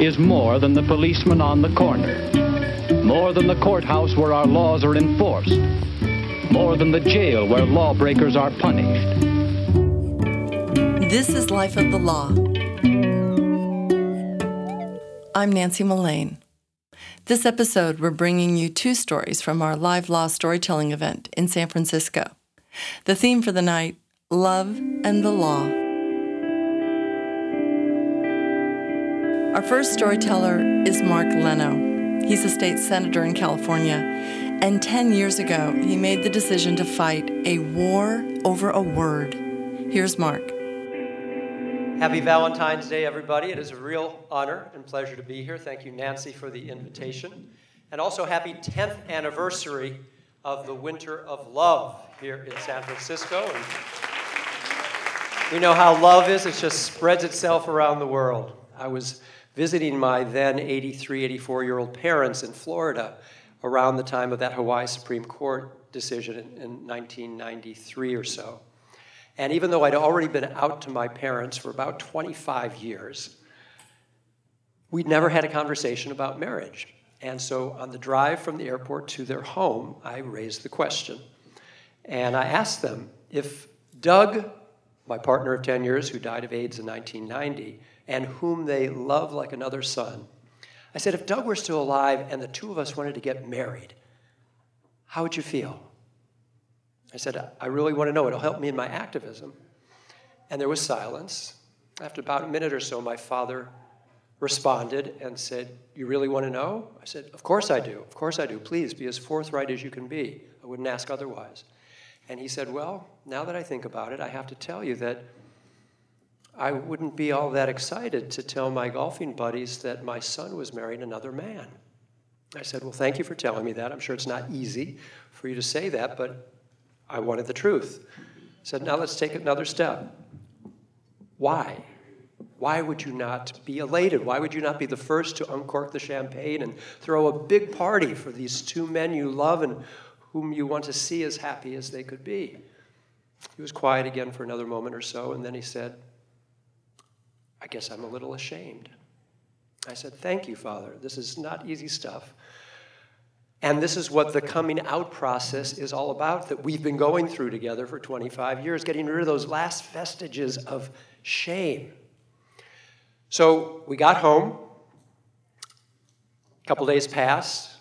is more than the policeman on the corner, more than the courthouse where our laws are enforced, more than the jail where lawbreakers are punished. This is Life of the Law. I'm Nancy Mullane. This episode, we're bringing you two stories from our live law storytelling event in San Francisco. The theme for the night Love and the Law. Our first storyteller is Mark Leno. He's a state senator in California, and 10 years ago, he made the decision to fight a war over a word. Here's Mark. Happy Valentine's Day, everybody. It is a real honor and pleasure to be here. Thank you, Nancy, for the invitation. And also, happy 10th anniversary of the Winter of Love here in San Francisco. And we know how love is, it just spreads itself around the world. I was visiting my then 83, 84 year old parents in Florida around the time of that Hawaii Supreme Court decision in, in 1993 or so. And even though I'd already been out to my parents for about 25 years, we'd never had a conversation about marriage. And so on the drive from the airport to their home, I raised the question. And I asked them if Doug, my partner of 10 years who died of AIDS in 1990, and whom they love like another son, I said, if Doug were still alive and the two of us wanted to get married, how would you feel? I said, I really want to know. It'll help me in my activism. And there was silence. After about a minute or so, my father responded and said, You really want to know? I said, Of course I do. Of course I do. Please be as forthright as you can be. I wouldn't ask otherwise. And he said, Well, now that I think about it, I have to tell you that I wouldn't be all that excited to tell my golfing buddies that my son was marrying another man. I said, Well, thank you for telling me that. I'm sure it's not easy for you to say that, but I wanted the truth. I said, Now let's take another step. Why? Why would you not be elated? Why would you not be the first to uncork the champagne and throw a big party for these two men you love and whom you want to see as happy as they could be? He was quiet again for another moment or so, and then he said, I guess I'm a little ashamed. I said, Thank you, Father. This is not easy stuff. And this is what the coming out process is all about that we've been going through together for 25 years, getting rid of those last vestiges of shame. So we got home. A couple days passed.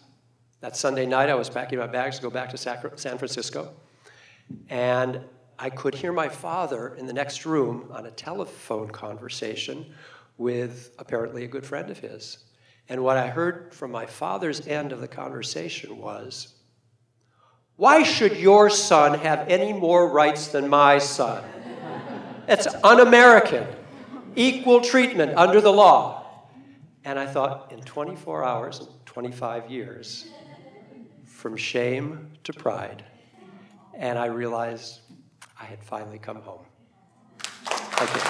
That Sunday night, I was packing my bags to go back to San Francisco. And I could hear my father in the next room on a telephone conversation with apparently a good friend of his. And what I heard from my father's end of the conversation was, Why should your son have any more rights than my son? It's un American. Equal treatment under the law. And I thought, in 24 hours, 25 years, from shame to pride. And I realized I had finally come home. Thank you.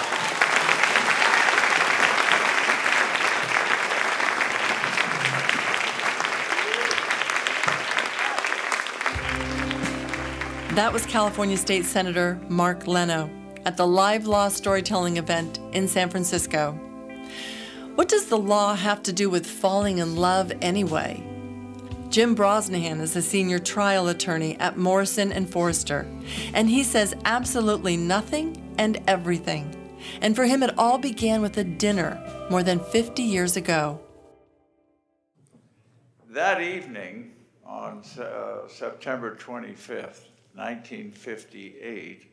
That was California State Senator Mark Leno at the Live Law Storytelling event in San Francisco. What does the law have to do with falling in love anyway? Jim Brosnahan is a senior trial attorney at Morrison and Foerster, and he says absolutely nothing and everything. And for him, it all began with a dinner more than 50 years ago. That evening, on uh, September 25th, 1958,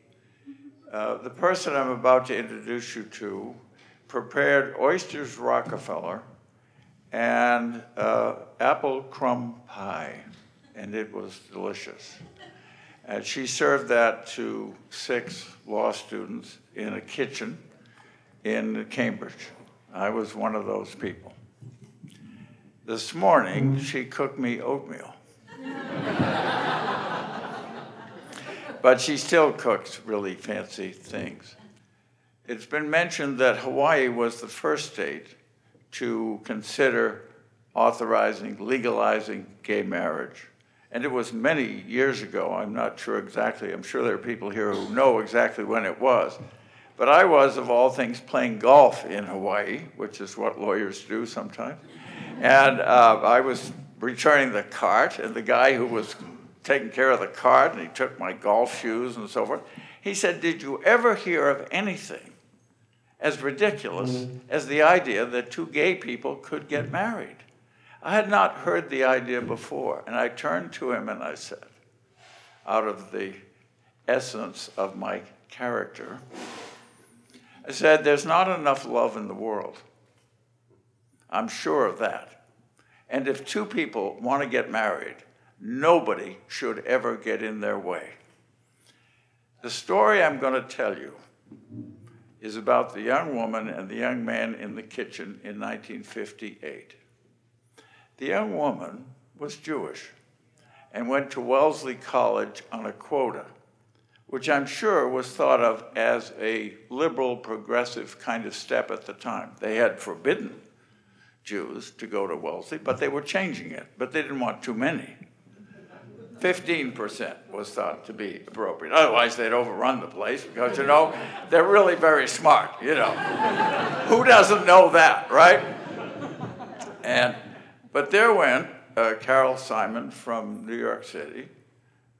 uh, the person I'm about to introduce you to prepared oysters Rockefeller and uh, apple crumb pie, and it was delicious. And she served that to six law students in a kitchen in Cambridge. I was one of those people. This morning, she cooked me oatmeal. but she still cooks really fancy things. It's been mentioned that Hawaii was the first state to consider authorizing, legalizing gay marriage. And it was many years ago. I'm not sure exactly. I'm sure there are people here who know exactly when it was. But I was, of all things, playing golf in Hawaii, which is what lawyers do sometimes. And uh, I was returning the cart, and the guy who was taking care of the cart, and he took my golf shoes and so forth, he said, Did you ever hear of anything as ridiculous mm-hmm. as the idea that two gay people could get mm-hmm. married? I had not heard the idea before, and I turned to him and I said, out of the essence of my character, I said, There's not enough love in the world. I'm sure of that. And if two people want to get married, nobody should ever get in their way. The story I'm going to tell you is about the young woman and the young man in the kitchen in 1958. The young woman was Jewish and went to Wellesley College on a quota, which I'm sure was thought of as a liberal, progressive kind of step at the time. They had forbidden Jews to go to Wellesley, but they were changing it, but they didn't want too many. 15% was thought to be appropriate. Otherwise, they'd overrun the place because, you know, they're really very smart, you know. Who doesn't know that, right? And, but there went uh, Carol Simon from New York City,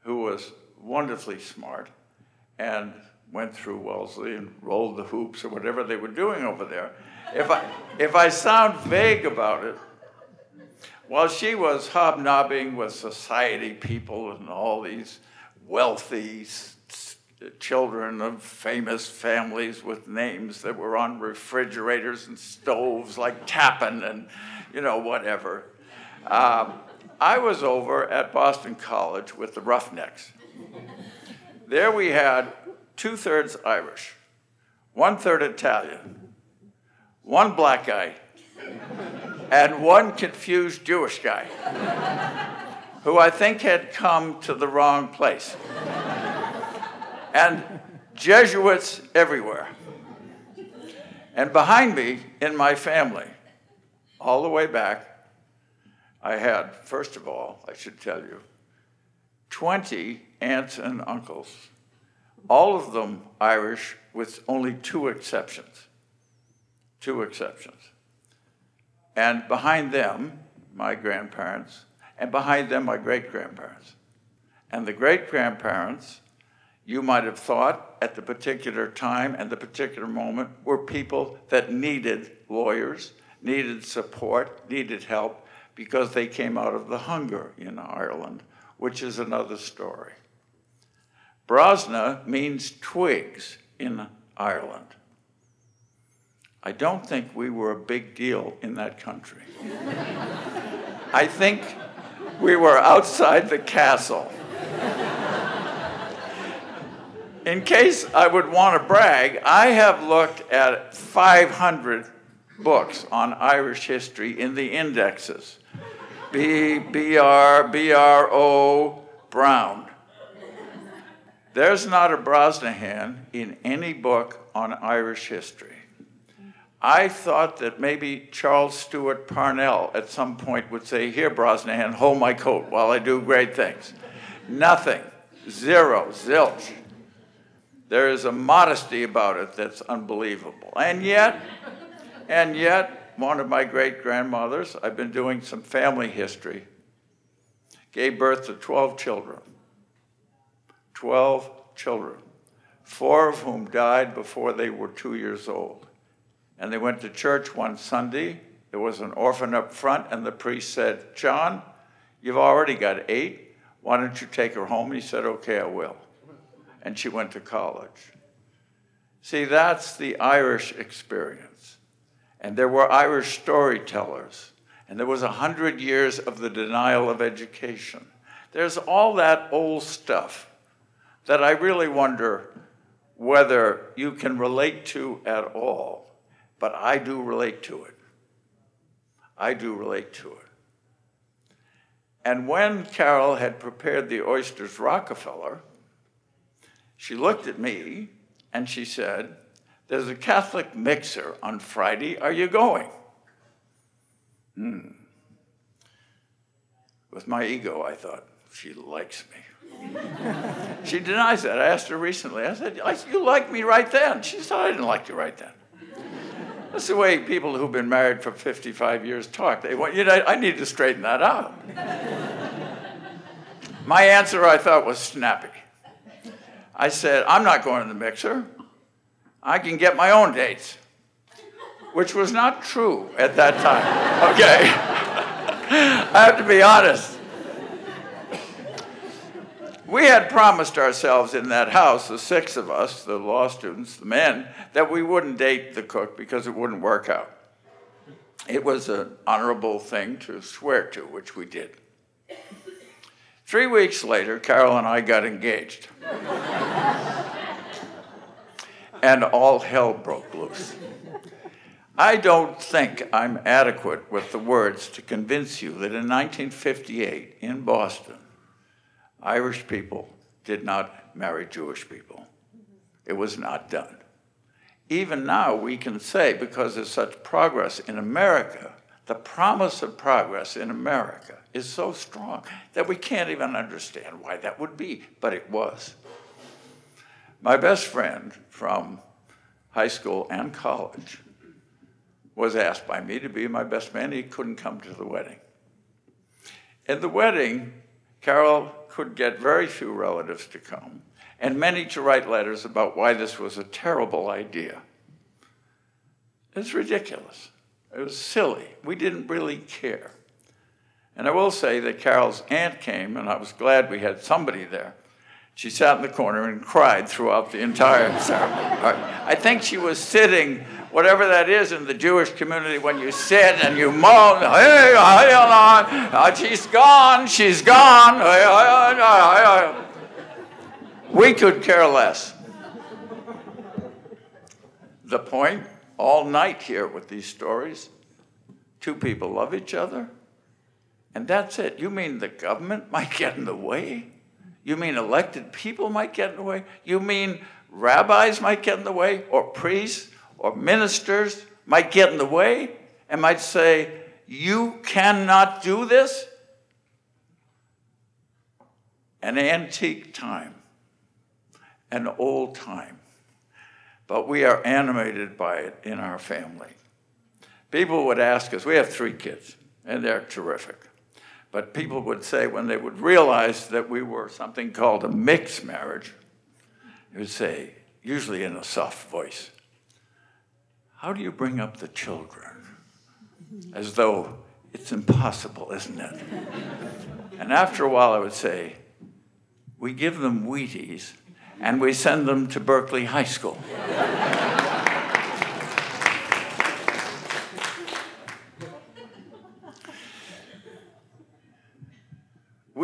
who was wonderfully smart and went through Wellesley and rolled the hoops or whatever they were doing over there. If I, if I sound vague about it, while she was hobnobbing with society people and all these wealthy children of famous families with names that were on refrigerators and stoves like Tappan and, you know, whatever. Um, I was over at Boston College with the Roughnecks. There we had two thirds Irish, one third Italian, one black guy, and one confused Jewish guy who I think had come to the wrong place. And Jesuits everywhere. And behind me, in my family, all the way back, I had, first of all, I should tell you, 20 aunts and uncles, all of them Irish, with only two exceptions. Two exceptions. And behind them, my grandparents, and behind them, my great grandparents. And the great grandparents, you might have thought at the particular time and the particular moment, were people that needed lawyers, needed support, needed help, because they came out of the hunger in Ireland, which is another story. Brosna means twigs in Ireland. I don't think we were a big deal in that country. I think we were outside the castle. In case I would want to brag, I have looked at 500 books on Irish history in the indexes. B, BR, BRO, Brown. There's not a Brosnahan in any book on Irish history. I thought that maybe Charles Stewart Parnell at some point would say, Here, Brosnahan, hold my coat while I do great things. Nothing. Zero. Zilch. There is a modesty about it that's unbelievable. And yet, and yet, one of my great grandmothers, I've been doing some family history, gave birth to 12 children. 12 children, four of whom died before they were two years old. And they went to church one Sunday. There was an orphan up front, and the priest said, John, you've already got eight. Why don't you take her home? He said, Okay, I will. And she went to college. See, that's the Irish experience. And there were Irish storytellers. And there was a hundred years of the denial of education. There's all that old stuff that I really wonder whether you can relate to at all but I do relate to it. I do relate to it. And when Carol had prepared the oysters Rockefeller, she looked at me and she said, There's a Catholic mixer on Friday. Are you going? Hmm. With my ego, I thought, she likes me. she denies that. I asked her recently. I said, You like me right then. She said, I didn't like you right then. That's the way people who've been married for 55 years talk. They want, you know, I need to straighten that out. My answer, I thought, was snappy. I said, I'm not going to the mixer. I can get my own dates, which was not true at that time. Okay? I have to be honest. We had promised ourselves in that house, the six of us, the law students, the men, that we wouldn't date the cook because it wouldn't work out. It was an honorable thing to swear to, which we did. Three weeks later, Carol and I got engaged. and all hell broke loose. I don't think I'm adequate with the words to convince you that in 1958 in Boston, Irish people did not marry Jewish people. It was not done. Even now, we can say, because there's such progress in America, the promise of progress in America is so strong that we can't even understand why that would be, but it was. My best friend from high school and college was asked by me to be my best man. He couldn't come to the wedding. At the wedding, Carol could get very few relatives to come and many to write letters about why this was a terrible idea. It's ridiculous. It was silly. We didn't really care. And I will say that Carol's aunt came, and I was glad we had somebody there. She sat in the corner and cried throughout the entire ceremony. I think she was sitting, whatever that is in the Jewish community, when you sit and you moan, hey, uh, she's gone, she's gone. We could care less. The point all night here with these stories. Two people love each other, and that's it. You mean the government might get in the way? You mean elected people might get in the way? You mean rabbis might get in the way, or priests, or ministers might get in the way and might say, You cannot do this? An antique time, an old time but we are animated by it in our family. People would ask us, we have three kids, and they're terrific. But people would say, when they would realize that we were something called a mixed marriage, they would say, usually in a soft voice, How do you bring up the children? As though it's impossible, isn't it? and after a while, I would say, We give them Wheaties and we send them to Berkeley High School.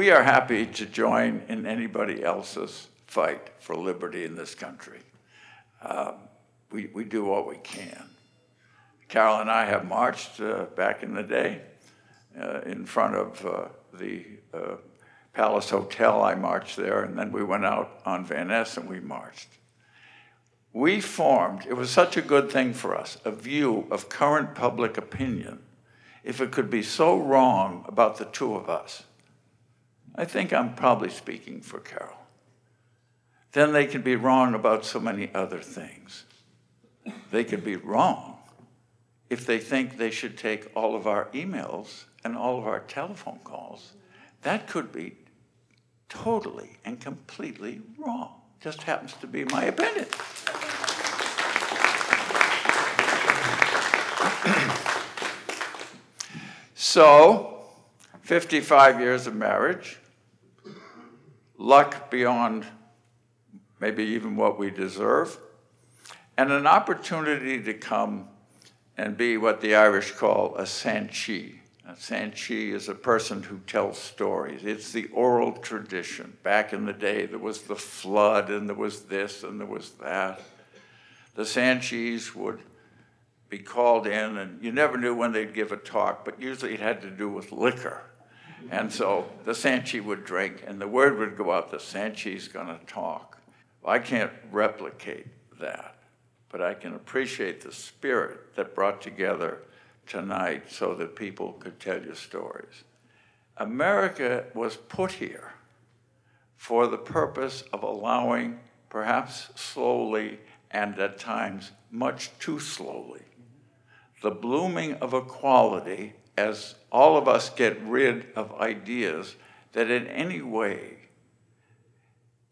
We are happy to join in anybody else's fight for liberty in this country. Um, we, we do what we can. Carol and I have marched uh, back in the day uh, in front of uh, the uh, Palace Hotel, I marched there, and then we went out on Van Ness and we marched. We formed, it was such a good thing for us, a view of current public opinion, if it could be so wrong about the two of us. I think I'm probably speaking for Carol. Then they could be wrong about so many other things. They could be wrong if they think they should take all of our emails and all of our telephone calls that could be totally and completely wrong. Just happens to be my opinion. so, 55 years of marriage, luck beyond maybe even what we deserve, and an opportunity to come and be what the Irish call a Sanchi. A Sanchee is a person who tells stories. It's the oral tradition. Back in the day, there was the flood, and there was this, and there was that. The Sanchees would be called in, and you never knew when they'd give a talk, but usually it had to do with liquor. And so the Sanchee would drink, and the word would go out the Sanchee's going to talk. I can't replicate that, but I can appreciate the spirit that brought together tonight so that people could tell you stories. America was put here for the purpose of allowing, perhaps slowly and at times much too slowly, the blooming of equality as all of us get rid of ideas that in any way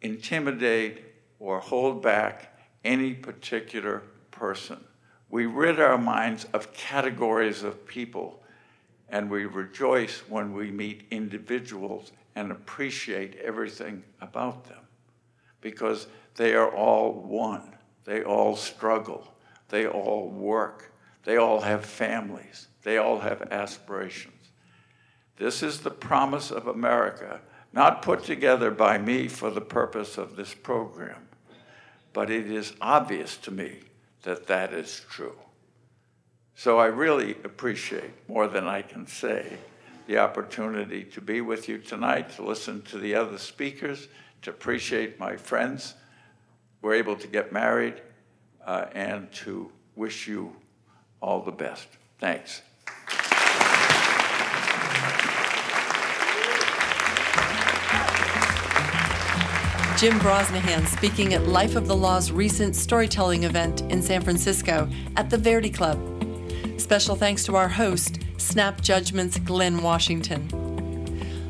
intimidate or hold back any particular person. We rid our minds of categories of people, and we rejoice when we meet individuals and appreciate everything about them because they are all one. They all struggle. They all work. They all have families. They all have aspirations. This is the promise of America, not put together by me for the purpose of this program, but it is obvious to me that that is true. So I really appreciate, more than I can say, the opportunity to be with you tonight, to listen to the other speakers, to appreciate my friends were able to get married, uh, and to wish you all the best. Thanks. Jim Brosnahan speaking at Life of the Law's recent storytelling event in San Francisco at the Verdi Club. Special thanks to our host, Snap Judgment's Glynn Washington.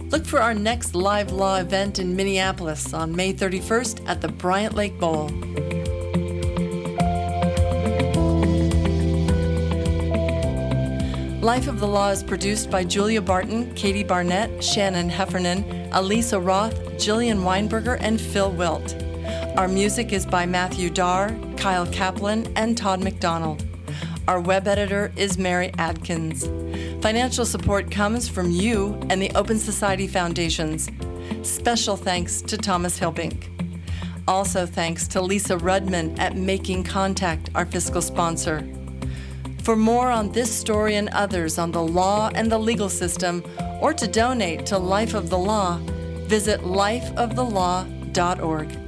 Look for our next live law event in Minneapolis on May 31st at the Bryant Lake Bowl. Life of the Law is produced by Julia Barton, Katie Barnett, Shannon Heffernan, Elisa Roth, Jillian Weinberger, and Phil Wilt. Our music is by Matthew Darr, Kyle Kaplan, and Todd McDonald. Our web editor is Mary Adkins. Financial support comes from you and the Open Society Foundations. Special thanks to Thomas Hilbink. Also, thanks to Lisa Rudman at Making Contact, our fiscal sponsor. For more on this story and others on the law and the legal system, or to donate to Life of the Law, visit lifeofthelaw.org.